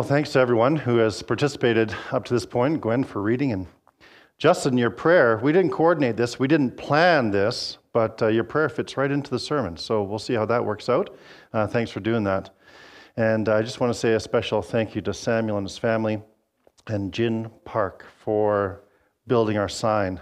Well, thanks to everyone who has participated up to this point. Gwen for reading and Justin, your prayer. We didn't coordinate this, we didn't plan this, but uh, your prayer fits right into the sermon. So we'll see how that works out. Uh, thanks for doing that. And I just want to say a special thank you to Samuel and his family and Jin Park for building our sign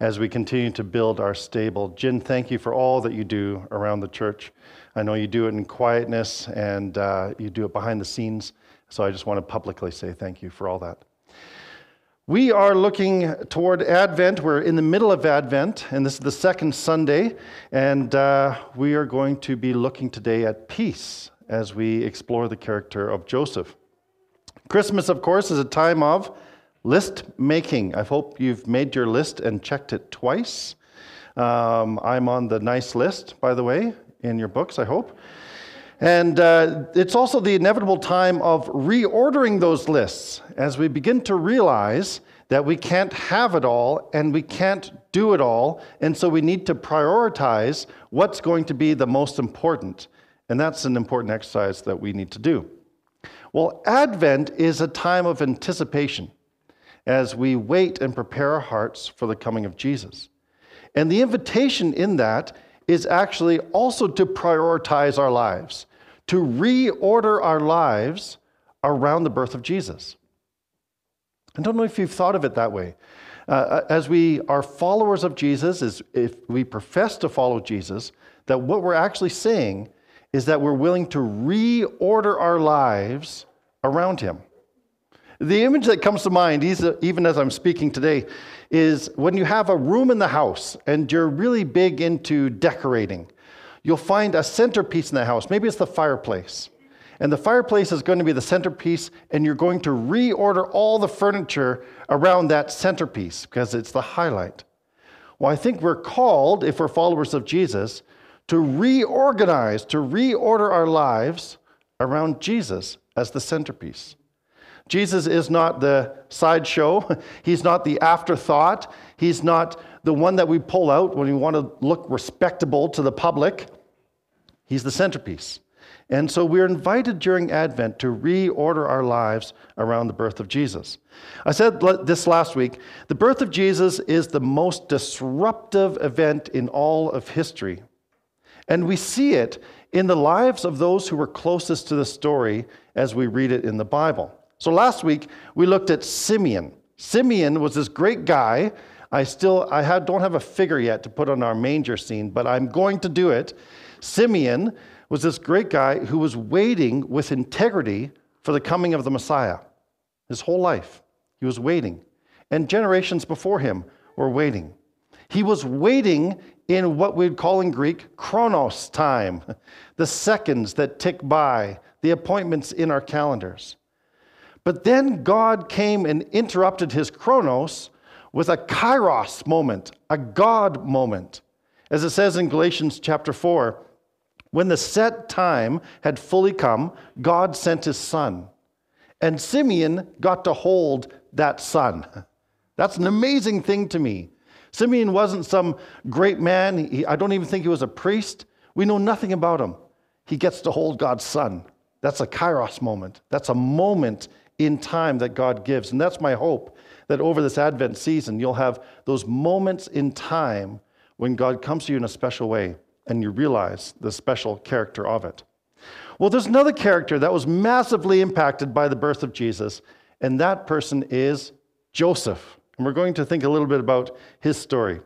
as we continue to build our stable. Jin, thank you for all that you do around the church. I know you do it in quietness and uh, you do it behind the scenes. So I just want to publicly say thank you for all that. We are looking toward Advent. We're in the middle of Advent, and this is the second Sunday. And uh, we are going to be looking today at peace as we explore the character of Joseph. Christmas, of course, is a time of list making. I hope you've made your list and checked it twice. Um, I'm on the nice list, by the way, in your books, I hope. And uh, it's also the inevitable time of reordering those lists as we begin to realize that we can't have it all and we can't do it all. And so we need to prioritize what's going to be the most important. And that's an important exercise that we need to do. Well, Advent is a time of anticipation as we wait and prepare our hearts for the coming of Jesus. And the invitation in that is actually also to prioritize our lives to reorder our lives around the birth of Jesus. I don't know if you've thought of it that way. Uh, uh, as we are followers of Jesus, is if we profess to follow Jesus, that what we're actually saying is that we're willing to reorder our lives around Him. The image that comes to mind, even as I'm speaking today, is when you have a room in the house and you're really big into decorating you'll find a centerpiece in the house. Maybe it's the fireplace. And the fireplace is going to be the centerpiece, and you're going to reorder all the furniture around that centerpiece because it's the highlight. Well, I think we're called, if we're followers of Jesus, to reorganize, to reorder our lives around Jesus as the centerpiece. Jesus is not the sideshow. He's not the afterthought. He's not the one that we pull out when we want to look respectable to the public. He's the centerpiece. And so we're invited during Advent to reorder our lives around the birth of Jesus. I said this last week the birth of Jesus is the most disruptive event in all of history. And we see it in the lives of those who were closest to the story as we read it in the Bible. So last week we looked at Simeon. Simeon was this great guy. I still I have, don't have a figure yet to put on our manger scene, but I'm going to do it. Simeon was this great guy who was waiting with integrity for the coming of the Messiah. His whole life, he was waiting. And generations before him were waiting. He was waiting in what we'd call in Greek chronos time, the seconds that tick by, the appointments in our calendars. But then God came and interrupted his chronos with a kairos moment, a God moment. As it says in Galatians chapter 4, when the set time had fully come, God sent his son. And Simeon got to hold that son. That's an amazing thing to me. Simeon wasn't some great man. He, I don't even think he was a priest. We know nothing about him. He gets to hold God's son. That's a kairos moment. That's a moment in time that God gives. And that's my hope that over this Advent season, you'll have those moments in time when God comes to you in a special way and you realize the special character of it. Well, there's another character that was massively impacted by the birth of Jesus, and that person is Joseph. And we're going to think a little bit about his story.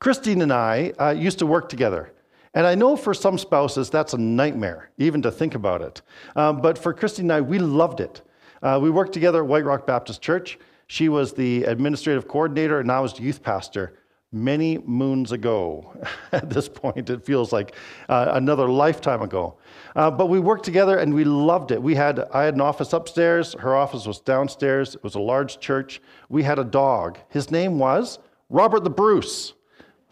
Christine and I uh, used to work together. And I know for some spouses that's a nightmare, even to think about it. Um, but for Christy and I, we loved it. Uh, we worked together at White Rock Baptist Church. She was the administrative coordinator, and I was the youth pastor many moons ago. At this point, it feels like uh, another lifetime ago. Uh, but we worked together and we loved it. We had I had an office upstairs. Her office was downstairs. It was a large church. We had a dog. His name was Robert the Bruce.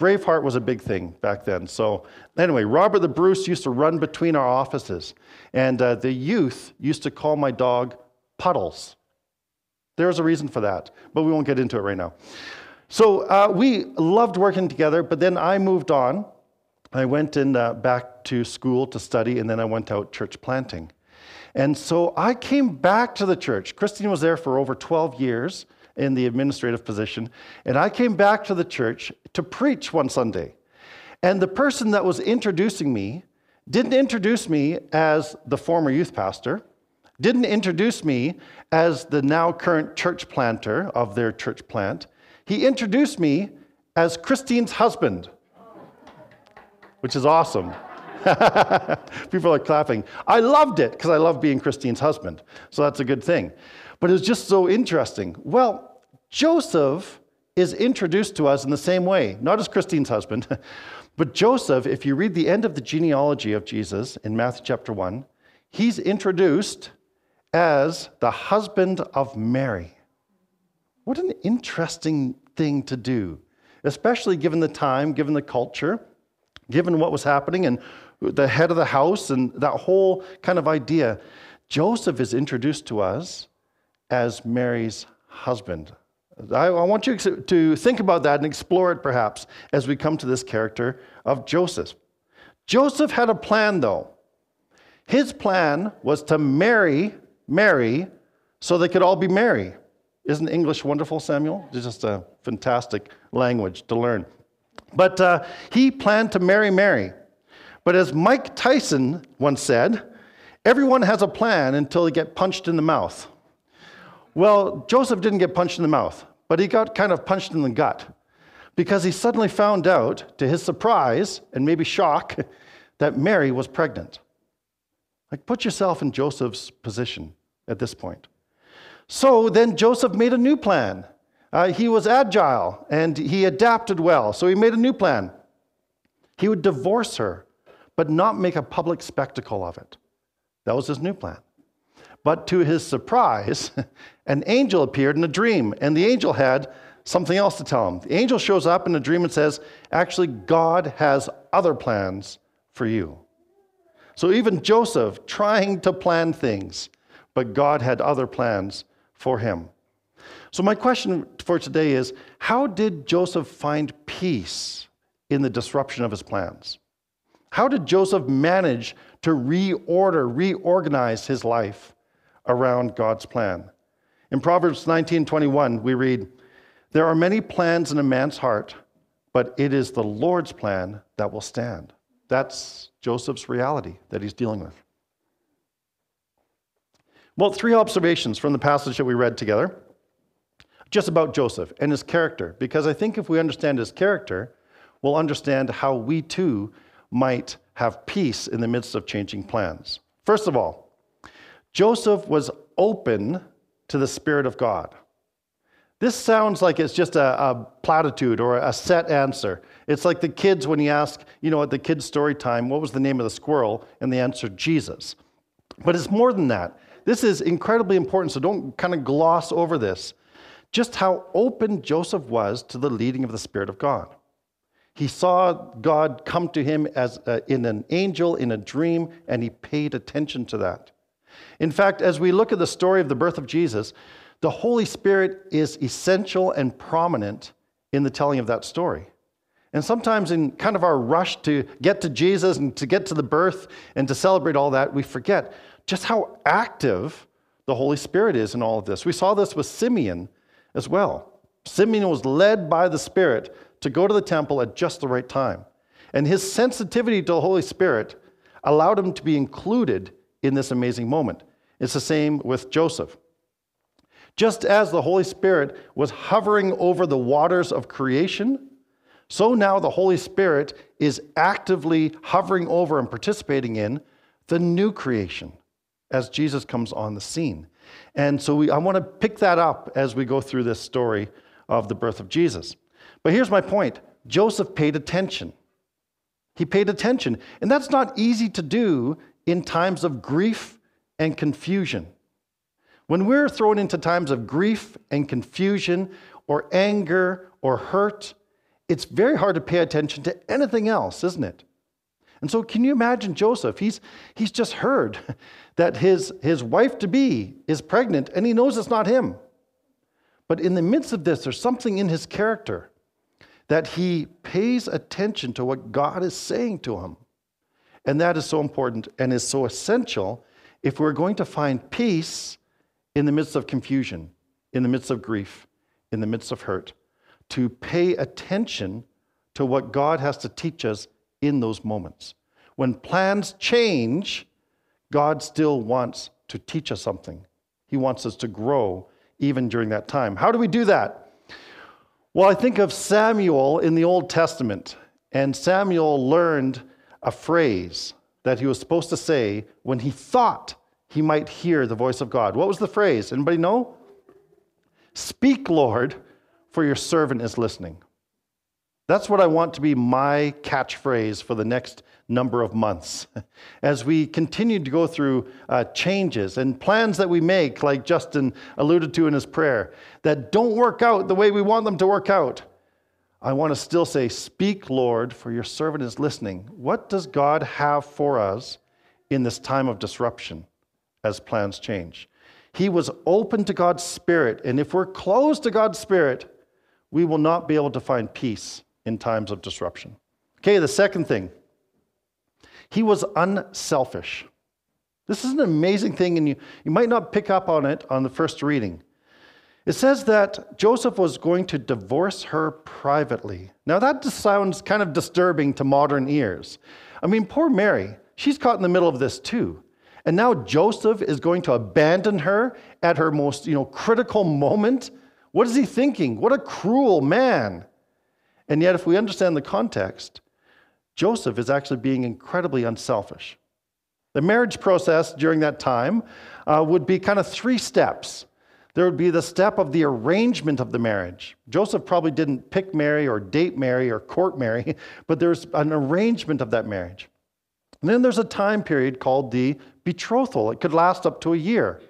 Braveheart was a big thing back then. So, anyway, Robert the Bruce used to run between our offices, and uh, the youth used to call my dog Puddles. There's a reason for that, but we won't get into it right now. So, uh, we loved working together, but then I moved on. I went in, uh, back to school to study, and then I went out church planting. And so I came back to the church. Christine was there for over 12 years in the administrative position. And I came back to the church to preach one Sunday. And the person that was introducing me didn't introduce me as the former youth pastor, didn't introduce me as the now current church planter of their church plant. He introduced me as Christine's husband, which is awesome. People are clapping. I loved it because I love being Christine's husband. So that's a good thing. But it was just so interesting. Well, Joseph is introduced to us in the same way, not as Christine's husband, but Joseph, if you read the end of the genealogy of Jesus in Matthew chapter 1, he's introduced as the husband of Mary. What an interesting thing to do, especially given the time, given the culture, given what was happening, and the head of the house, and that whole kind of idea. Joseph is introduced to us as Mary's husband. I, I want you to think about that and explore it perhaps as we come to this character of Joseph. Joseph had a plan, though. His plan was to marry Mary so they could all be Mary. Isn't English wonderful, Samuel? It's just a fantastic language to learn. But uh, he planned to marry Mary. But as Mike Tyson once said, everyone has a plan until they get punched in the mouth. Well, Joseph didn't get punched in the mouth, but he got kind of punched in the gut because he suddenly found out, to his surprise and maybe shock, that Mary was pregnant. Like, put yourself in Joseph's position at this point. So then Joseph made a new plan. Uh, he was agile and he adapted well, so he made a new plan. He would divorce her, but not make a public spectacle of it. That was his new plan. But to his surprise, an angel appeared in a dream, and the angel had something else to tell him. The angel shows up in a dream and says, Actually, God has other plans for you. So even Joseph trying to plan things, but God had other plans for him. So, my question for today is how did Joseph find peace in the disruption of his plans? How did Joseph manage to reorder, reorganize his life around God's plan? In Proverbs 19:21, we read, "There are many plans in a man's heart, but it is the Lord's plan that will stand." That's Joseph's reality that he's dealing with. Well, three observations from the passage that we read together just about Joseph and his character, because I think if we understand his character, we'll understand how we too might have peace in the midst of changing plans. First of all, Joseph was open to the Spirit of God. This sounds like it's just a, a, platitude or a set answer. It's like the kids when you ask, you know, at the kids' story time, what was the name of the squirrel? And the answer, Jesus. But it's more than that. This is incredibly important, so don't kind of gloss over this. Just how open Joseph was to the leading of the Spirit of God. He saw God come to him as a, in an angel in a dream, and he paid attention to that. In fact, as we look at the story of the birth of Jesus, the Holy Spirit is essential and prominent in the telling of that story. And sometimes, in kind of our rush to get to Jesus and to get to the birth and to celebrate all that, we forget just how active the Holy Spirit is in all of this. We saw this with Simeon as well. Simeon was led by the Spirit to go to the temple at just the right time. And his sensitivity to the Holy Spirit allowed him to be included in this amazing moment. It's the same with Joseph. Just as the Holy Spirit was hovering over the waters of creation, so now the Holy Spirit is actively hovering over and participating in the new creation as Jesus comes on the scene. And so we, I want to pick that up as we go through this story of the birth of Jesus. But here's my point Joseph paid attention. He paid attention. And that's not easy to do in times of grief and confusion. When we're thrown into times of grief and confusion or anger or hurt, it's very hard to pay attention to anything else, isn't it? And so, can you imagine Joseph? He's, he's just heard that his, his wife to be is pregnant and he knows it's not him. But in the midst of this, there's something in his character that he pays attention to what God is saying to him. And that is so important and is so essential if we're going to find peace in the midst of confusion, in the midst of grief, in the midst of hurt, to pay attention to what God has to teach us in those moments. When plans change, God still wants to teach us something. He wants us to grow even during that time. How do we do that? Well, I think of Samuel in the Old Testament, and Samuel learned a phrase that he was supposed to say when he thought he might hear the voice of God. What was the phrase? Anybody know? Speak, Lord, for your servant is listening. That's what I want to be my catchphrase for the next number of months. As we continue to go through uh, changes and plans that we make, like Justin alluded to in his prayer, that don't work out the way we want them to work out, I want to still say, Speak, Lord, for your servant is listening. What does God have for us in this time of disruption as plans change? He was open to God's Spirit, and if we're closed to God's Spirit, we will not be able to find peace in times of disruption. Okay, the second thing, he was unselfish. This is an amazing thing, and you, you might not pick up on it on the first reading. It says that Joseph was going to divorce her privately. Now, that just sounds kind of disturbing to modern ears. I mean, poor Mary, she's caught in the middle of this too. And now Joseph is going to abandon her at her most you know, critical moment. What is he thinking? What a cruel man. And yet, if we understand the context, Joseph is actually being incredibly unselfish. The marriage process during that time uh, would be kind of three steps. There would be the step of the arrangement of the marriage. Joseph probably didn't pick Mary or date Mary or court Mary, but there's an arrangement of that marriage. And then there's a time period called the betrothal. It could last up to a year.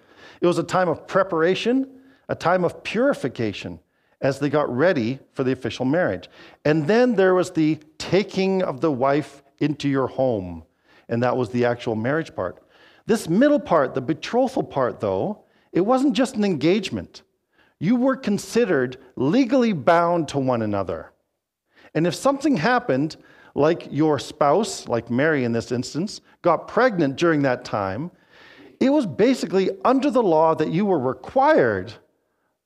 It was a time of preparation, a time of purification, as they got ready for the official marriage. And then there was the taking of the wife into your home, and that was the actual marriage part. This middle part, the betrothal part, though, it wasn't just an engagement. You were considered legally bound to one another. And if something happened, like your spouse, like Mary in this instance, got pregnant during that time, it was basically under the law that you were required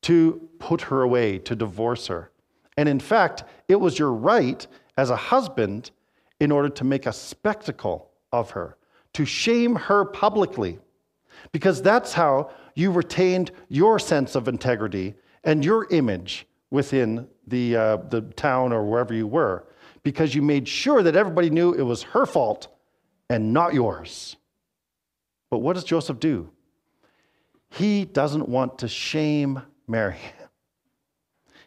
to put her away, to divorce her. And in fact, it was your right as a husband in order to make a spectacle of her, to shame her publicly, because that's how you retained your sense of integrity and your image within the, uh, the town or wherever you were, because you made sure that everybody knew it was her fault and not yours. But what does Joseph do? He doesn't want to shame Mary.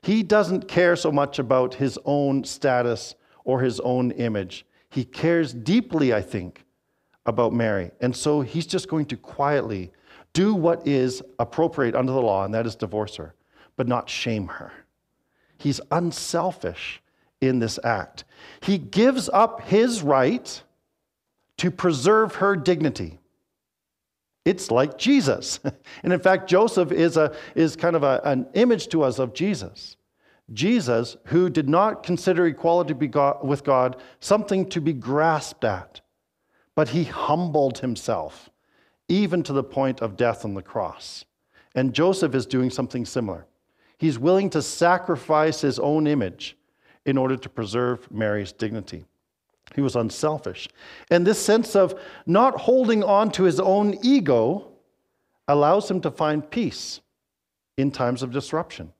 He doesn't care so much about his own status or his own image. He cares deeply, I think, about Mary. And so he's just going to quietly do what is appropriate under the law, and that is divorce her, but not shame her. He's unselfish in this act. He gives up his right to preserve her dignity. It's like Jesus. And in fact, Joseph is, a, is kind of a, an image to us of Jesus. Jesus, who did not consider equality with God something to be grasped at, but he humbled himself, even to the point of death on the cross. And Joseph is doing something similar. He's willing to sacrifice his own image in order to preserve Mary's dignity. He was unselfish. And this sense of not holding on to his own ego allows him to find peace in times of disruption.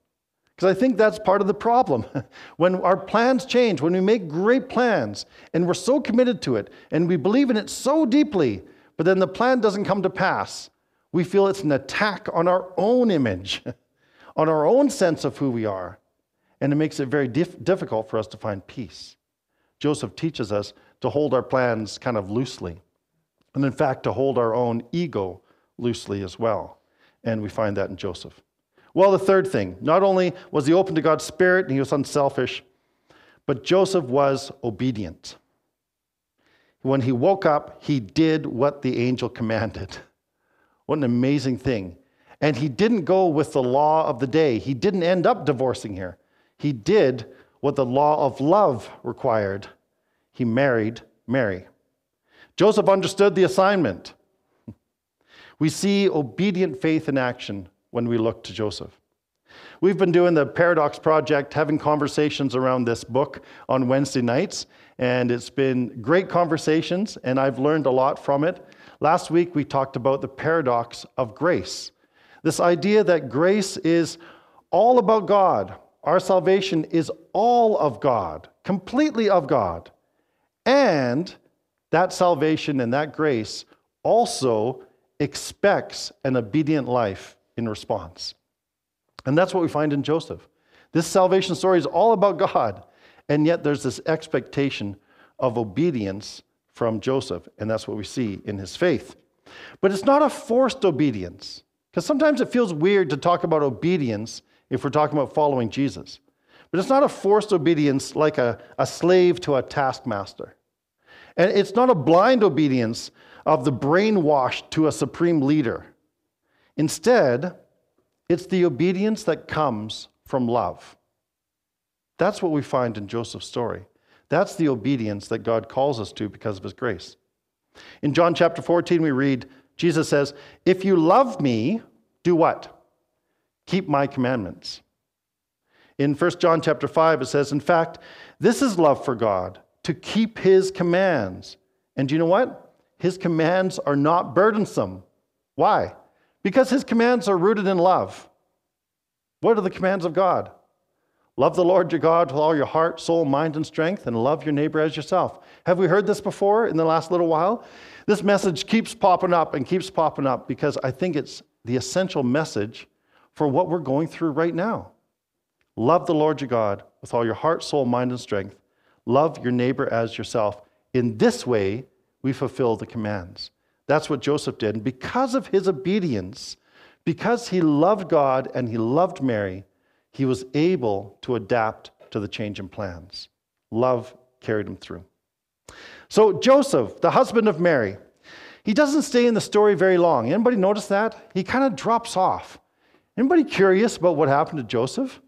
Because I think that's part of the problem. when our plans change, when we make great plans and we're so committed to it and we believe in it so deeply, but then the plan doesn't come to pass, we feel it's an attack on our own image, on our own sense of who we are. And it makes it very dif- difficult for us to find peace. Joseph teaches us to hold our plans kind of loosely, and in fact, to hold our own ego loosely as well. And we find that in Joseph. Well, the third thing not only was he open to God's Spirit and he was unselfish, but Joseph was obedient. When he woke up, he did what the angel commanded. What an amazing thing. And he didn't go with the law of the day. He didn't end up divorcing here. He did what the law of love required. He married Mary. Joseph understood the assignment. We see obedient faith in action when we look to Joseph. We've been doing the Paradox Project, having conversations around this book on Wednesday nights, and it's been great conversations, and I've learned a lot from it. Last week, we talked about the paradox of grace this idea that grace is all about God. Our salvation is all of God, completely of God. And that salvation and that grace also expects an obedient life in response. And that's what we find in Joseph. This salvation story is all about God, and yet there's this expectation of obedience from Joseph, and that's what we see in his faith. But it's not a forced obedience, because sometimes it feels weird to talk about obedience if we're talking about following Jesus. But it's not a forced obedience like a, a slave to a taskmaster. And it's not a blind obedience of the brainwashed to a supreme leader. Instead, it's the obedience that comes from love. That's what we find in Joseph's story. That's the obedience that God calls us to because of his grace. In John chapter 14, we read, Jesus says, If you love me, do what? Keep my commandments. In 1 John chapter 5, it says, In fact, this is love for God, to keep his commands. And you know what? His commands are not burdensome. Why? Because his commands are rooted in love. What are the commands of God? Love the Lord your God with all your heart, soul, mind, and strength, and love your neighbor as yourself. Have we heard this before in the last little while? This message keeps popping up and keeps popping up because I think it's the essential message for what we're going through right now. Love the Lord your God with all your heart, soul, mind, and strength. Love your neighbor as yourself. In this way, we fulfill the commands. That's what Joseph did. And because of his obedience, because he loved God and he loved Mary, he was able to adapt to the change in plans. Love carried him through. So Joseph, the husband of Mary, he doesn't stay in the story very long. Anybody notice that? He kind of drops off. Anybody curious about what happened to Joseph?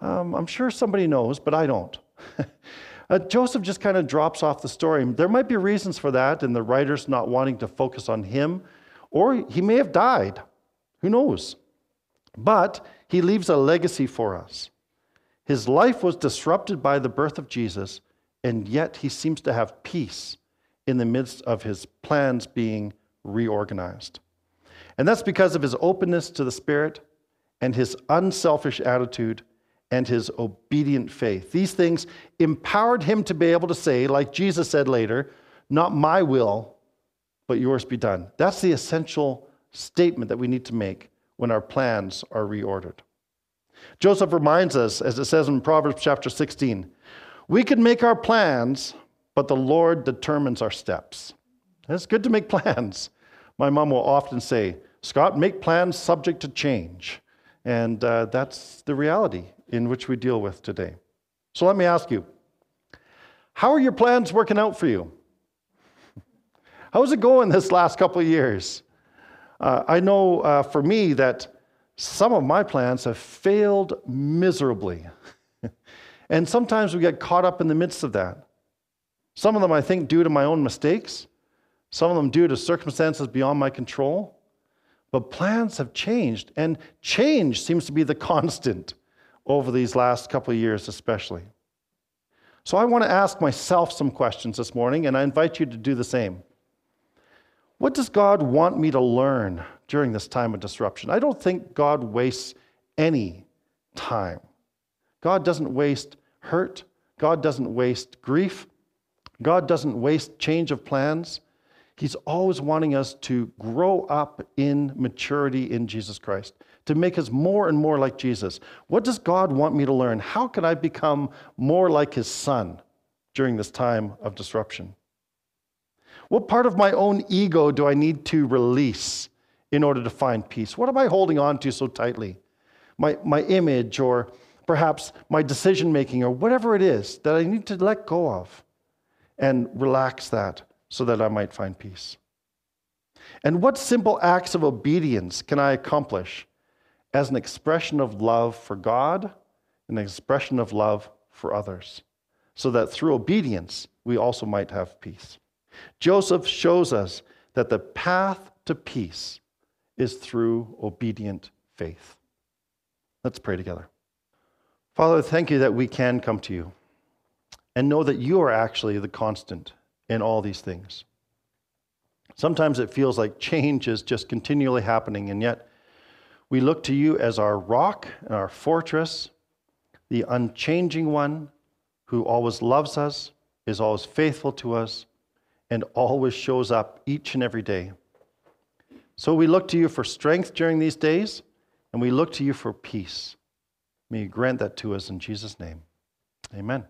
Um, I'm sure somebody knows, but I don't. uh, Joseph just kind of drops off the story. There might be reasons for that, and the writer's not wanting to focus on him, or he may have died. Who knows? But he leaves a legacy for us. His life was disrupted by the birth of Jesus, and yet he seems to have peace in the midst of his plans being reorganized. And that's because of his openness to the Spirit and his unselfish attitude and his obedient faith. These things empowered him to be able to say, like Jesus said later, Not my will, but yours be done. That's the essential statement that we need to make when our plans are reordered. Joseph reminds us, as it says in Proverbs chapter 16, we can make our plans, but the Lord determines our steps. It's good to make plans. My mom will often say, Scott, make plans subject to change. And uh, that's the reality in which we deal with today. So let me ask you how are your plans working out for you? How's it going this last couple of years? Uh, I know uh, for me that some of my plans have failed miserably. and sometimes we get caught up in the midst of that. Some of them, I think, due to my own mistakes, some of them due to circumstances beyond my control. But plans have changed, and change seems to be the constant over these last couple of years, especially. So I want to ask myself some questions this morning, and I invite you to do the same. What does God want me to learn during this time of disruption? I don't think God wastes any time. God doesn't waste hurt. God doesn't waste grief. God doesn't waste change of plans. He's always wanting us to grow up in maturity in Jesus Christ, to make us more and more like Jesus. What does God want me to learn? How can I become more like his son during this time of disruption? What part of my own ego do I need to release in order to find peace? What am I holding on to so tightly? My, my image, or perhaps my decision making, or whatever it is that I need to let go of and relax that so that I might find peace. And what simple acts of obedience can I accomplish as an expression of love for God, an expression of love for others, so that through obedience we also might have peace? Joseph shows us that the path to peace is through obedient faith. Let's pray together. Father, thank you that we can come to you and know that you are actually the constant in all these things. Sometimes it feels like change is just continually happening, and yet we look to you as our rock and our fortress, the unchanging one who always loves us, is always faithful to us, and always shows up each and every day. So we look to you for strength during these days, and we look to you for peace. May you grant that to us in Jesus' name. Amen.